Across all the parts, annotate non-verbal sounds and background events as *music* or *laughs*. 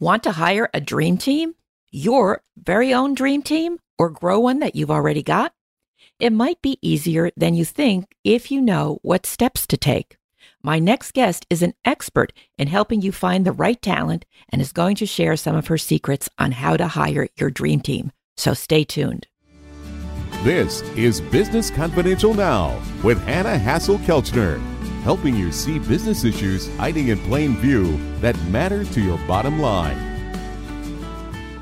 Want to hire a dream team? Your very own dream team? Or grow one that you've already got? It might be easier than you think if you know what steps to take. My next guest is an expert in helping you find the right talent and is going to share some of her secrets on how to hire your dream team. So stay tuned. This is Business Confidential Now with Hanna Hasl-Kelchner helping you see business issues hiding in plain view that matter to your bottom line.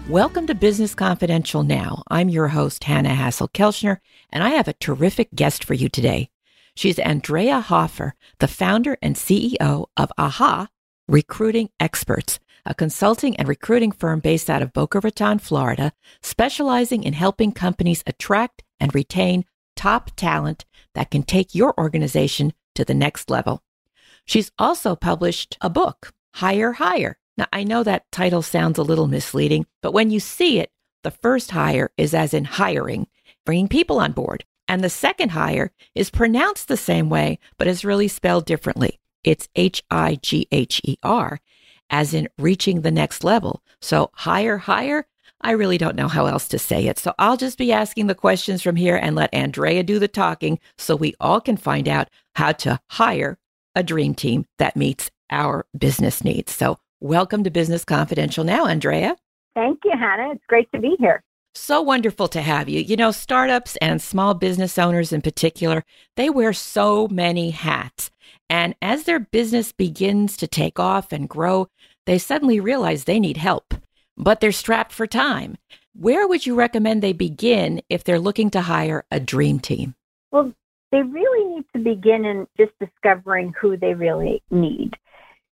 Welcome to Business Confidential Now. I'm your host, Hanna Hasl-Kelchner, and I have a terrific guest for you today. She's Andrea Hoffer, the founder and CEO of AHA Recruiting Experts, a consulting and recruiting firm based out of Boca Raton, Florida, specializing in helping companies attract and retain top talent that can take your organization to the next level. She's also published a book, Hire, Higher. Now, I know that title sounds a little misleading, but when you see it, the first hire is as in hiring, bringing people on board. And the second hire is pronounced the same way, but is really spelled differently. It's H I G H E R, as in reaching the next level. So, higher, hire, I really don't know how else to say it. So I'll just be asking the questions from here and let Andrea do the talking so we all can find out how to hire a dream team that meets our business needs. So welcome to Business Confidential now, Andrea. Thank you, Hannah. It's great to be here. So wonderful to have you. You know, startups and small business owners in particular, they wear so many hats. And as their business begins to take off and grow, they suddenly realize they need help but they're strapped for time. Where would you recommend they begin if they're looking to hire a dream team? Well, they really need to begin in just discovering who they really need.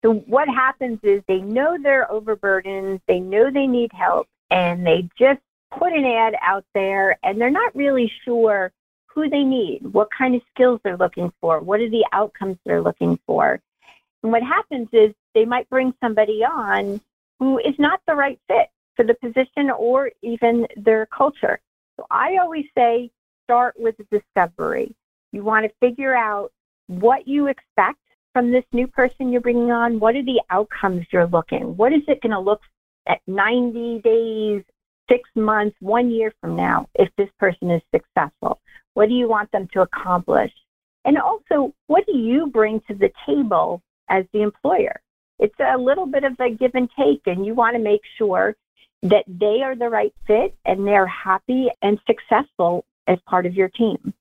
So, what happens is they know they're overburdened, they know they need help, and they just put an ad out there and they're not really sure who they need, what kind of skills they're looking for, what are the outcomes they're looking for. And what happens is they might bring somebody on who is not the right fit for the position or even their culture. So I always say start with discovery. You want to figure out what you expect from this new person you're bringing on. What are the outcomes you're looking? What is it going to look at 90 days, six months, one year from now if this person is successful? What do you want them to accomplish? And also, what do you bring to the table as the employer? It's a little bit of a give and take, and you want to make sure that they are the right fit and they're happy and successful as part of your team.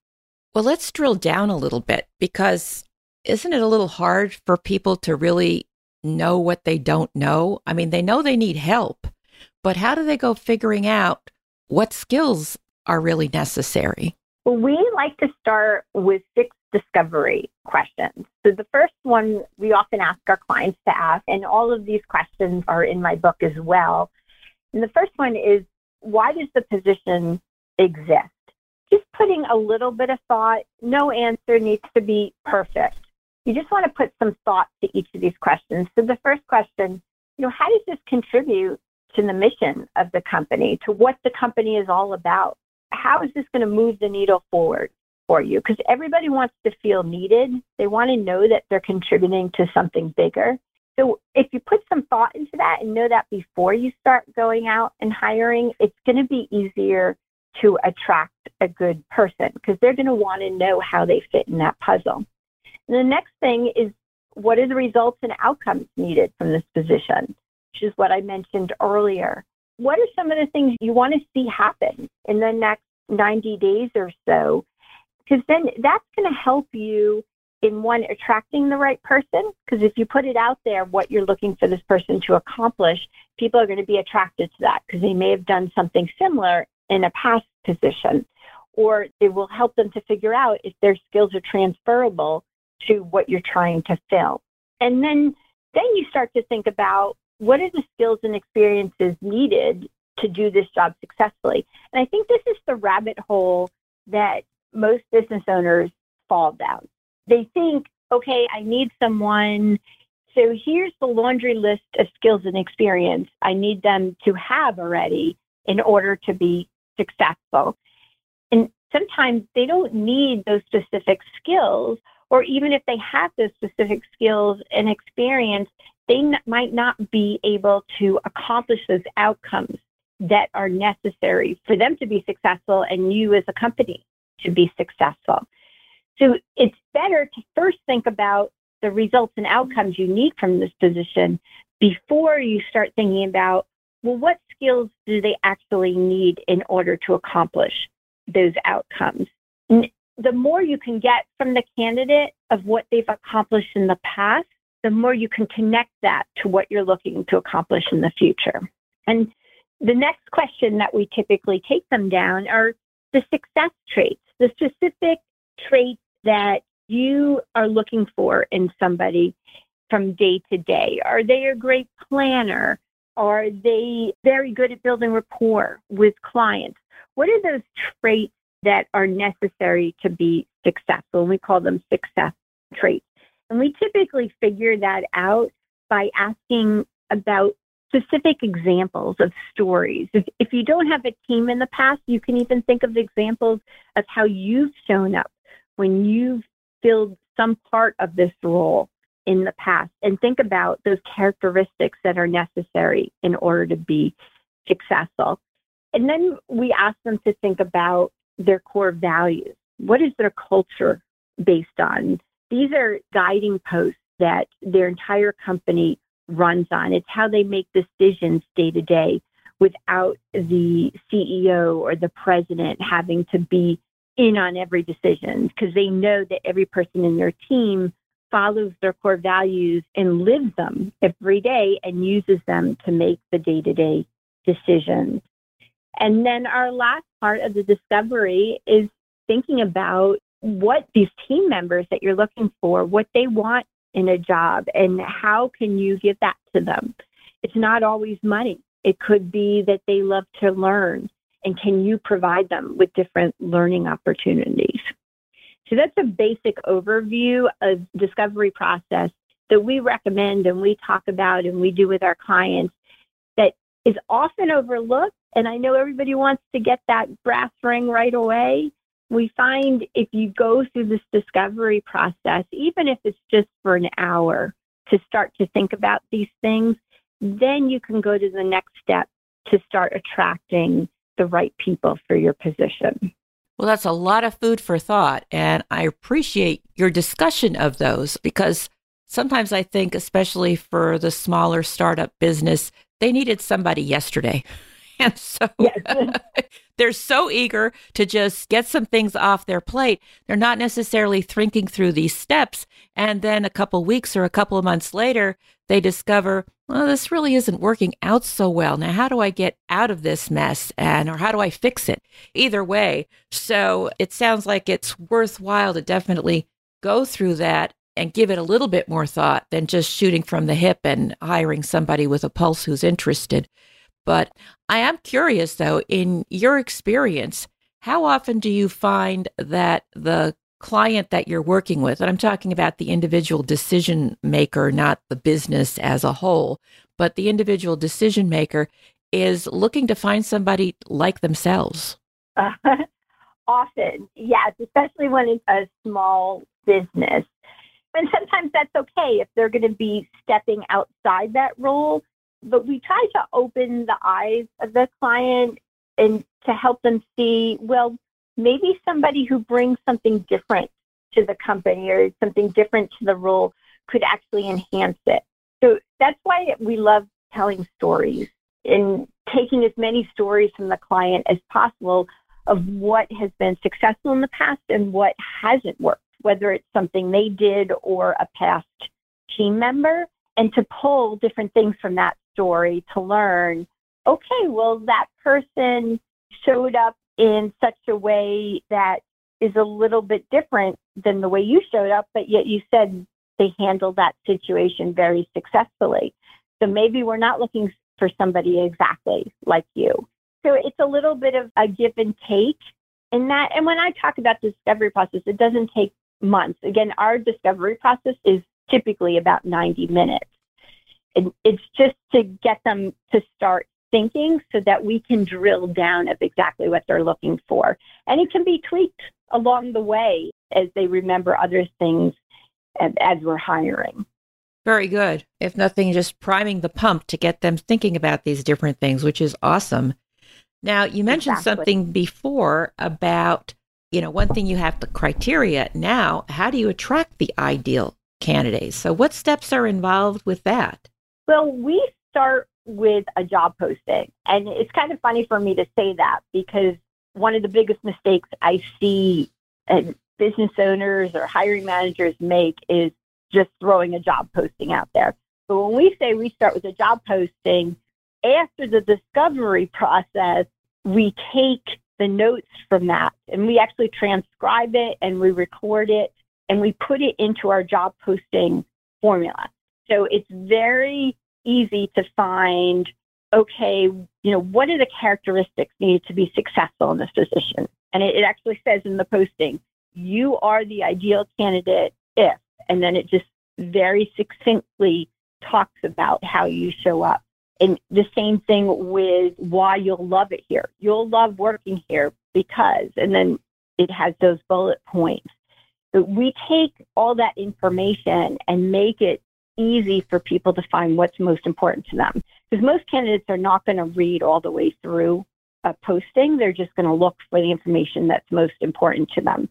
Well, let's drill down a little bit because isn't it a little hard for people to really know what they don't know? I mean, they know they need help, but how do they go figuring out what skills are really necessary? We like to start with six discovery questions. So the first one we often ask our clients to ask, and all of these questions are in my book as well. And the first one is why does the position exist? Just putting a little bit of thought, no answer needs to be perfect. You just want to put some thought to each of these questions. So the first question, you know, how does this contribute to the mission of the company, to what the company is all about? How is this going to move the needle forward? for you because everybody wants to feel needed. They want to know that they're contributing to something bigger. So if you put some thought into that and know that before you start going out and hiring, it's going to be easier to attract a good person because they're going to want to know how they fit in that puzzle. And the next thing is what are the results and outcomes needed from this position, which is what I mentioned earlier. What are some of the things you want to see happen in the next 90 days or so? Because then that's going to help you in one attracting the right person because if you put it out there what you're looking for this person to accomplish people are going to be attracted to that because they may have done something similar in a past position. Or it will help them to figure out if their skills are transferable to what you're trying to fill. And then then you start to think about what are the skills and experiences needed to do this job successfully and i think this is the rabbit hole that most business owners fall down. They think, okay, I need someone. So here's the laundry list of skills and experience I need them to have already in order to be successful. And sometimes they don't need those specific skills, or even if they have those specific skills and experience, they n- might not be able to accomplish those outcomes that are necessary for them to be successful and you as a company to be successful. So it's better to first think about the results and outcomes you need from this position before you start thinking about, well, what skills do they actually need in order to accomplish those outcomes? the more you can get from the candidate of what they've accomplished in the past, the more you can connect that to what you're looking to accomplish in the future. And the next question that we typically take them down are the success traits, the specific traits that you are looking for in somebody from day to day. Are they a great planner? Are they very good at building rapport with clients? What are those traits that are necessary to be successful? And we call them success traits. And we typically figure that out by asking about specific examples of stories. If, if you don't have a team in the past, you can even think of examples of how you've shown up when you've filled some part of this role in the past and think about those characteristics that are necessary in order to be successful. And then we ask them to think about their core values. What is their culture based on? These are guiding posts that their entire company runs on. It's how they make decisions day to day without the CEO or the president having to be in on every decision because they know that every person in their team follows their core values and lives them every day and uses them to make the day to day decisions. And then our last part of the discovery is thinking about what these team members that you're looking for, what they want in a job, and how can you give that to them. It's not always money. It could be that they love to learn, and can you provide them with different learning opportunities? So that's a basic overview of discovery process that we recommend and we talk about and we do with our clients that is often overlooked and I know everybody wants to get that brass ring right away. We find if you go through this discovery process, even if it's just for an hour to start to think about these things, then you can go to the next step to start attracting the right people for your position. Well, that's a lot of food for thought. And I appreciate your discussion of those because sometimes I think, especially for the smaller startup business, they needed somebody yesterday. *laughs* And *laughs* so yes. *laughs* they're so eager to just get some things off their plate. They're not necessarily thinking through these steps. And then a couple weeks or a couple of months later, they discover, well, this really isn't working out so well. Now, how do I get out of this mess? And, or how do I fix it? Either way. So it sounds like it's worthwhile to definitely go through that and give it a little bit more thought than just shooting from the hip and hiring somebody with a pulse who's interested. But I am curious, though, in your experience, how often do you find that the client that you're working with, and I'm talking about the individual decision maker, not the business as a whole, but the individual decision maker is looking to find somebody like themselves? Uh, *laughs* often, yes, especially when it's a small business. And sometimes that's okay if they're going to be stepping outside that role but we try to open the eyes of the client and to help them see, well, maybe somebody who brings something different to the company or something different to the role could actually enhance it. So that's why we love telling stories and taking as many stories from the client as possible of what has been successful in the past and what hasn't worked, whether it's something they did or a past team member, and to pull different things from that story to learn okay, well, that person showed up in such a way that is a little bit different than the way you showed up, but yet you said they handled that situation very successfully. So maybe we're not looking for somebody exactly like you. So it's a little bit of a give and take in that. And when I talk about discovery process, it doesn't take months. Again, our discovery process is typically about 90 minutes And it's just to get them to start thinking so that we can drill down of exactly what they're looking for. And it can be tweaked along the way as they remember other things as we're hiring. Very good. If nothing, just priming the pump to get them thinking about these different things, which is awesome. Now, you mentioned exactly. something before about, you know, one thing you have the criteria. Now, how do you attract the ideal candidates? So, what steps are involved with that? Well, we start with a job posting. And it's kind of funny for me to say that because one of the biggest mistakes I see uh, business owners or hiring managers make is just throwing a job posting out there. But when we say we start with a job posting, after the discovery process, we take the notes from that and we actually transcribe it and we record it and we put it into our job posting formula. So it's very easy to find okay, you know, what are the characteristics needed to be successful in this position? And it, it actually says in the posting, you are the ideal candidate if, and then it just very succinctly talks about how you show up. And the same thing with why you'll love it here. You'll love working here because, and then it has those bullet points. But we take all that information and make it easy for people to find what's most important to them. Because most candidates are not going to read all the way through a posting. They're just going to look for the information that's most important to them.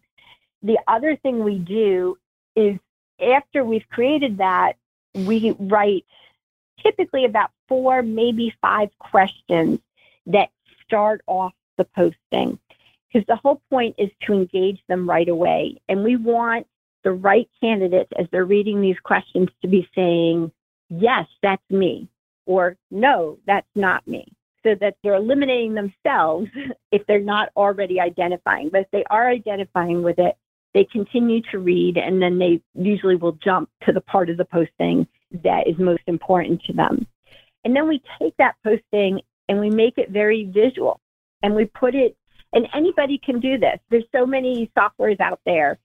The other thing we do is after we've created that, we write typically about four, maybe five questions that start off the posting. Because the whole point is to engage them right away. And we want the right candidates, as they're reading these questions, to be saying, yes, that's me, or no, that's not me. So that they're eliminating themselves *laughs* if they're not already identifying. But if they are identifying with it, they continue to read and then they usually will jump to the part of the posting that is most important to them. And then we take that posting and we make it very visual and we put it, and anybody can do this. There's so many softwares out there,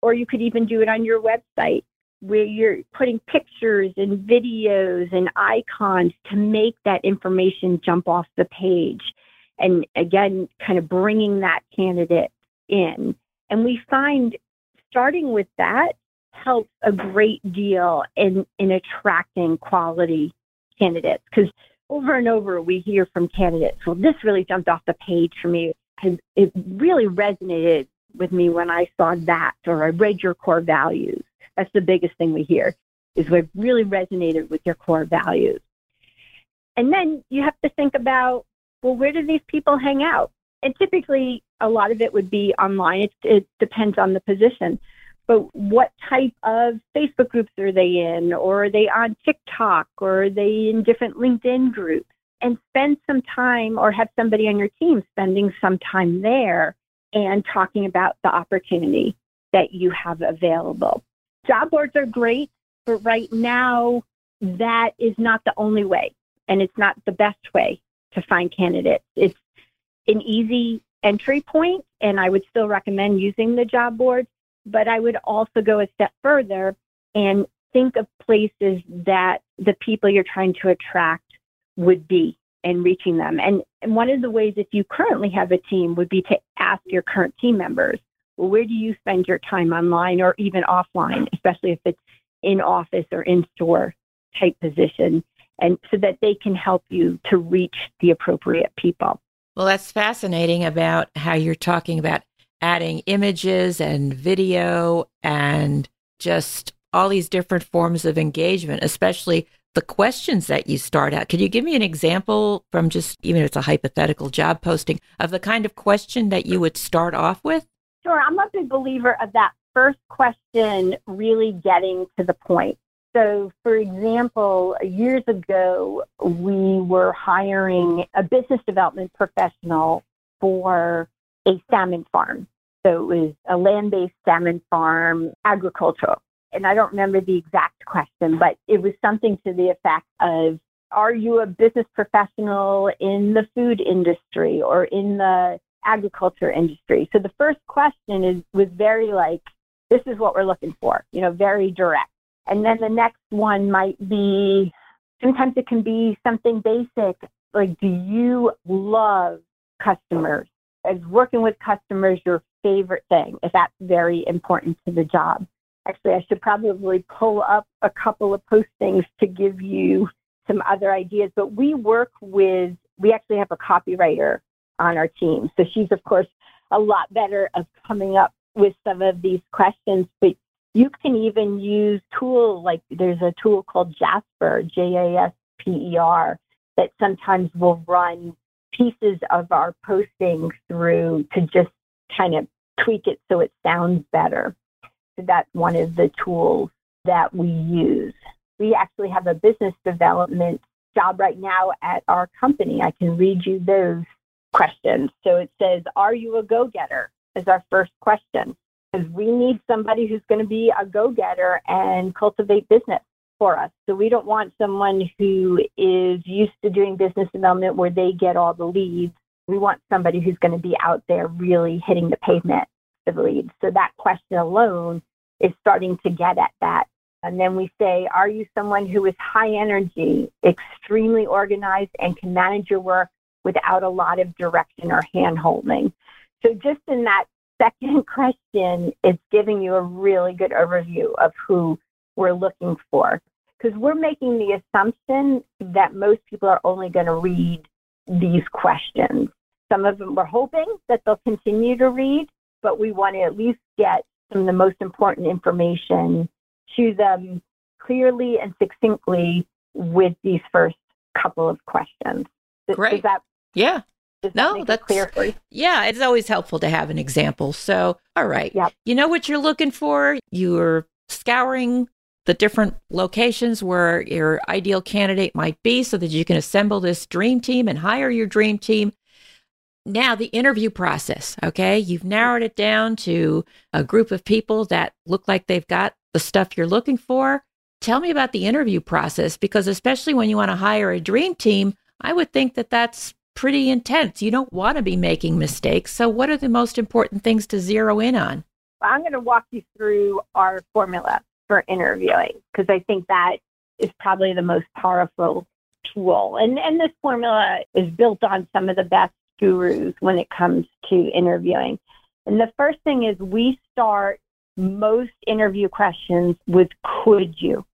or you could even do it on your website where you're putting pictures and videos and icons to make that information jump off the page. And again, kind of bringing that candidate in. And we find starting with that helps a great deal in, in attracting quality candidates because over and over we hear from candidates, well, this really jumped off the page for me. It really resonated with me when I saw that or I read your core values. That's the biggest thing we hear is what really resonated with your core values. And then you have to think about, well, where do these people hang out? and typically a lot of it would be online. It, it depends on the position. But what type of Facebook groups are they in? Or are they on TikTok? Or are they in different LinkedIn groups? And spend some time or have somebody on your team spending some time there and talking about the opportunity that you have available. Job boards are great, but right now, that is not the only way. And it's not the best way to find candidates. It's an easy entry point, and I would still recommend using the job board. But I would also go a step further and think of places that the people you're trying to attract would be and reaching them. And, and one of the ways, if you currently have a team, would be to ask your current team members, well, where do you spend your time online or even offline, especially if it's in office or in store type position, and so that they can help you to reach the appropriate people. Well, that's fascinating about how you're talking about adding images and video and just all these different forms of engagement, especially the questions that you start out. Could you give me an example from just, even if it's a hypothetical job posting, of the kind of question that you would start off with? Sure. I'm a big believer of that first question really getting to the point. So, for example, years ago, we were hiring a business development professional for a salmon farm. So, it was a land based salmon farm, agricultural. And I don't remember the exact question, but it was something to the effect of Are you a business professional in the food industry or in the agriculture industry? So, the first question is, was very like, This is what we're looking for, you know, very direct. And then the next one might be sometimes it can be something basic like, do you love customers? Is working with customers your favorite thing? If that's very important to the job. Actually, I should probably pull up a couple of postings to give you some other ideas. But we work with, we actually have a copywriter on our team. So she's, of course, a lot better of coming up with some of these questions. But you can even use tool like there's a tool called Jasper, J A S P E R, that sometimes will run pieces of our posting through to just kind of tweak it so it sounds better. That's one of the tools that we use. We actually have a business development job right now at our company. I can read you those questions. So it says, Are you a go getter? is our first question. Because we need somebody who's going to be a go getter and cultivate business for us. So we don't want someone who is used to doing business development where they get all the leads. We want somebody who's going to be out there really hitting the pavement for the leads. So that question alone is starting to get at that. And then we say, are you someone who is high energy, extremely organized, and can manage your work without a lot of direction or hand holding? So just in that second *laughs* question, it's giving you a really good overview of who we're looking for. Because we're making the assumption that most people are only going to read these questions. Some of them we're hoping that they'll continue to read, but we want to at least get some of the most important information to them clearly and succinctly with these first couple of questions. Great. Is that yeah. Does no, that that's clear for you? Yeah, it's always helpful to have an example. So, all right. Yep. You know what you're looking for? You're scouring the different locations where your ideal candidate might be so that you can assemble this dream team and hire your dream team. Now, the interview process, okay? You've narrowed it down to a group of people that look like they've got the stuff you're looking for. Tell me about the interview process because, especially when you want to hire a dream team, I would think that that's pretty intense. You don't want to be making mistakes. So, what are the most important things to zero in on? I'm going to walk you through our formula for interviewing because I think that is probably the most powerful tool. And, and this formula is built on some of the best gurus when it comes to interviewing. And the first thing is we start most interview questions with could you?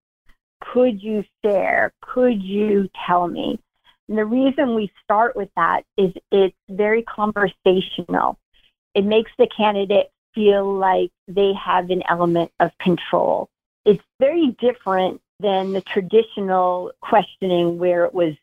Could you share? Could you tell me? And the reason we start with that is it's very conversational. It makes the candidate feel like they have an element of control. It's very different than the traditional questioning where it was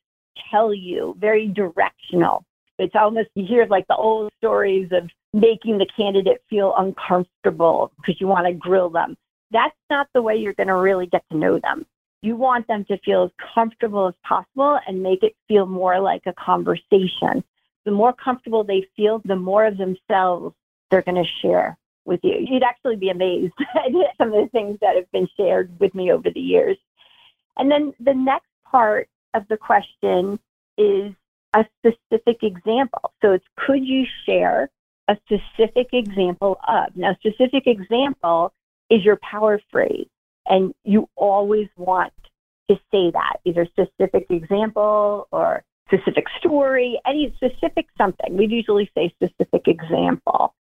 tell you, very directional. It's almost, you hear like the old stories of making the candidate feel uncomfortable because you want to grill them. That's not the way you're going to really get to know them. You want them to feel as comfortable as possible and make it feel more like a conversation. The more comfortable they feel, the more of themselves they're going to share with you. You'd actually be amazed *laughs* at some of the things that have been shared with me over the years. And then the next part of the question is a specific example. So it's could you share a specific example of? Now, specific example is your power phrase. And you always want to say that, either specific example or specific story, any specific something. We'd usually say specific example.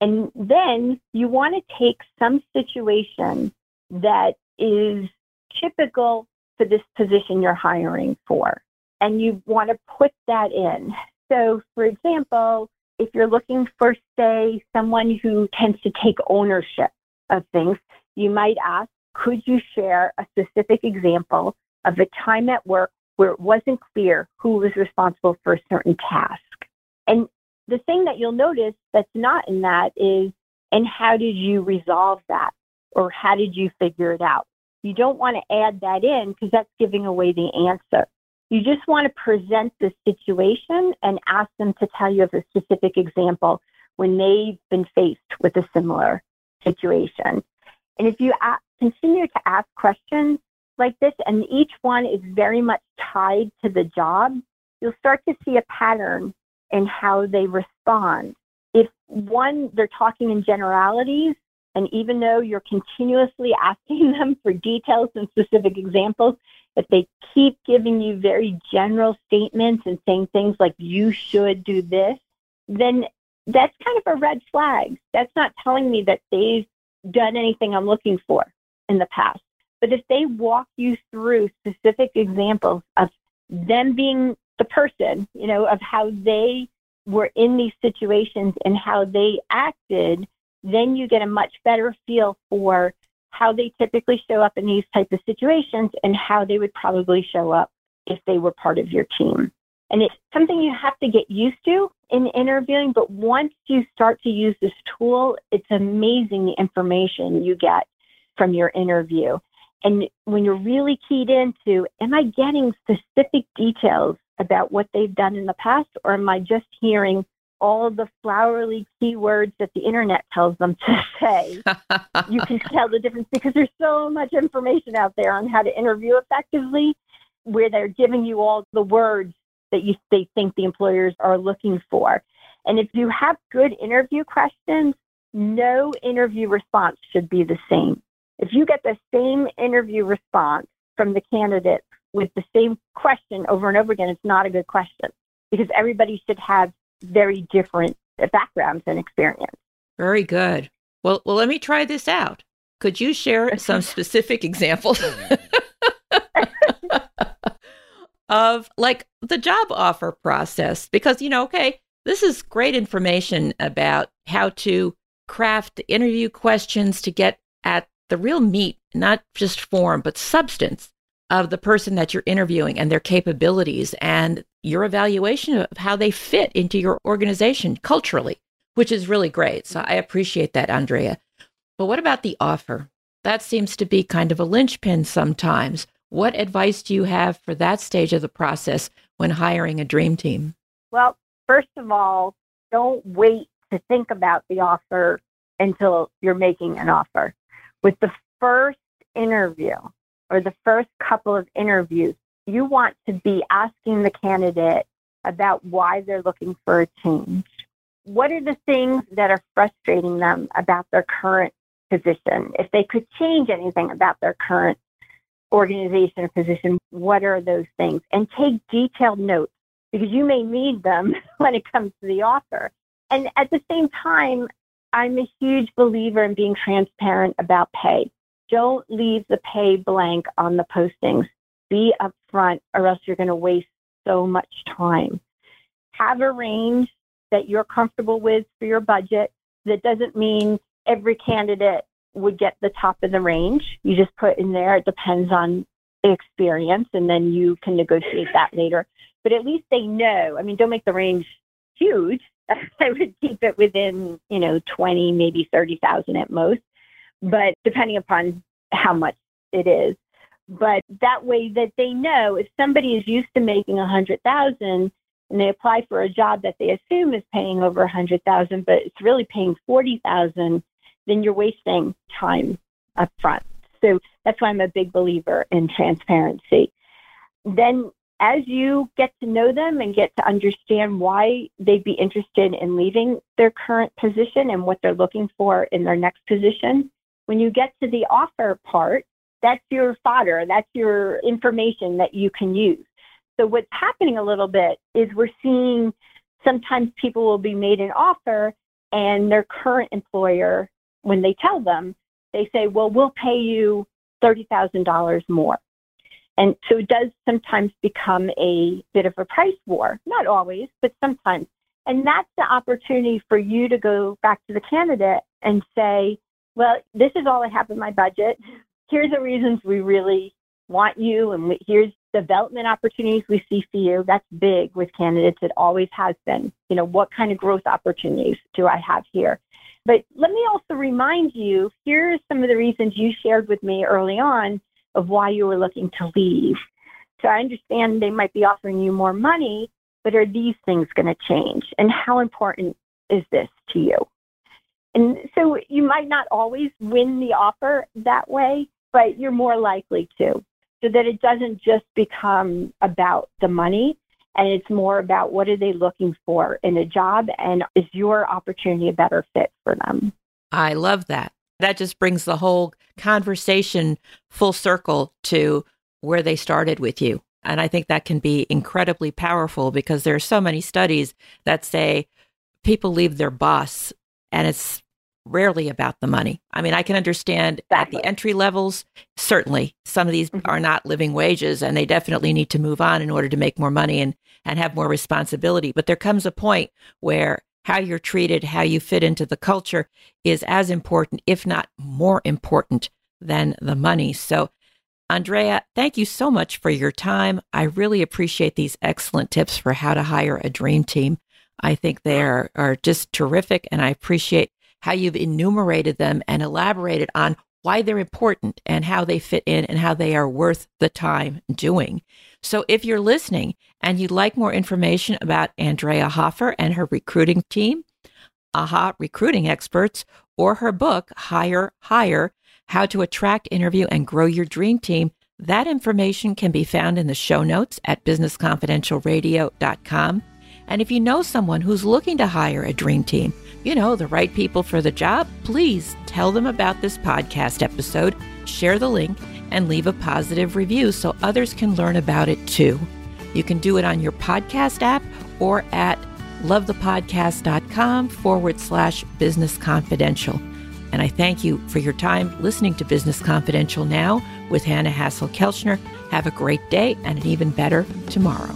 And then you want to take some situation that is typical for this position you're hiring for, and you want to put that in. So, for example, if you're looking for, say, someone who tends to take ownership of things, you might ask, could you share a specific example of a time at work where it wasn't clear who was responsible for a certain task? And the thing that you'll notice that's not in that is, and how did you resolve that? Or how did you figure it out? You don't want to add that in because that's giving away the answer. You just want to present the situation and ask them to tell you of a specific example when they've been faced with a similar situation. And if you continue to ask questions like this, and each one is very much tied to the job, you'll start to see a pattern in how they respond. If one, they're talking in generalities, and even though you're continuously *laughs* asking them for details and specific examples, if they keep giving you very general statements and saying things like, you should do this, then that's kind of a red flag. That's not telling me that they've done anything I'm looking for in the past. But if they walk you through specific examples of them being the person, you know, of how they were in these situations and how they acted, then you get a much better feel for how they typically show up in these types of situations and how they would probably show up if they were part of your team. And it's something you have to get used to in interviewing, but once you start to use this tool, it's amazing the information you get from your interview. And when you're really keyed into, am I getting specific details about what they've done in the past, or am I just hearing all the flowery keywords that the internet tells them to *laughs* say? *laughs* you can tell the difference because there's so much information out there on how to interview effectively, where they're giving you all the words that you they think the employers are looking for. And if you have good interview questions, no interview response should be the same. If you get the same interview response from the candidate with the same question over and over again, it's not a good question because everybody should have very different backgrounds and experience. Very good. Well, well, let me try this out. Could you share some specific examples *laughs* *laughs* of like the job offer process? Because, you know, okay, this is great information about how to craft interview questions to get at the real meat, not just form, but substance of the person that you're interviewing and their capabilities and your evaluation of how they fit into your organization culturally, which is really great. So I appreciate that, Andrea. But what about the offer? That seems to be kind of a linchpin sometimes. What advice do you have for that stage of the process when hiring a dream team? Well, first of all, don't wait to think about the offer until you're making an offer with the first interview or the first couple of interviews, you want to be asking the candidate about why they're looking for a change. What are the things that are frustrating them about their current position? If they could change anything about their current organization or position, what are those things? And take detailed notes because you may need them *laughs* when it comes to the offer. And at the same time, I'm a huge believer in being transparent about pay. Don't leave the pay blank on the postings. Be upfront, or else you're going to waste so much time. Have a range that you're comfortable with for your budget. That doesn't mean every candidate would get the top of the range. You just put in there, it depends on experience, and then you can negotiate that later. But at least they know. I mean, don't make the range huge *laughs* I would keep it within, you know, 20, maybe 30,000 at most, but depending upon how much it is. But that way that they know if somebody is used to making a 100,000 and they apply for a job that they assume is paying over a 100,000, but it's really paying 40,000, then you're wasting time up front. So that's why I'm a big believer in transparency. Then as you get to know them and get to understand why they'd be interested in leaving their current position and what they're looking for in their next position, when you get to the offer part, that's your fodder, that's your information that you can use. So, what's happening a little bit is we're seeing sometimes people will be made an offer and their current employer, when they tell them, they say, Well, we'll pay you $30,000 more. And so it does sometimes become a bit of a price war, not always, but sometimes. And that's the opportunity for you to go back to the candidate and say, well, this is all I have in my budget. Here's the reasons we really want you, and here's development opportunities we see for you. That's big with candidates. It always has been. You know, what kind of growth opportunities do I have here? But let me also remind you here are some of the reasons you shared with me early on of why you were looking to leave. So I understand they might be offering you more money, but are these things going to change? And how important is this to you? And so you might not always win the offer that way, but you're more likely to, so that it doesn't just become about the money and it's more about what are they looking for in a job and is your opportunity a better fit for them. I love that that just brings the whole conversation full circle to where they started with you. And I think that can be incredibly powerful because there are so many studies that say people leave their boss and it's rarely about the money. I mean, I can understand Exactly. at the entry levels, certainly some of these Mhm. are not living wages and they definitely need to move on in order to make more money and, and have more responsibility. But there comes a point where how you're treated, how you fit into the culture is as important, if not more important than the money. So, Andrea, thank you so much for your time. I really appreciate these excellent tips for how to hire a dream team. I think they are, are just terrific, and I appreciate how you've enumerated them and elaborated on why they're important and how they fit in and how they are worth the time doing. So, if you're listening and you'd like more information about Andrea Hoffer and her recruiting team, AHA recruiting experts, or her book, Hire, Higher How to Attract, Interview, and Grow Your Dream Team, that information can be found in the show notes at businessconfidentialradio.com. And if you know someone who's looking to hire a dream team, you know, the right people for the job, please tell them about this podcast episode, share the link, and leave a positive review so others can learn about it too. You can do it on your podcast app or at lovethepodcast.com forward slash business confidential. And I thank you for your time listening to Business Confidential now with Hanna Hasl-Kelchner. Have a great day and an even better tomorrow.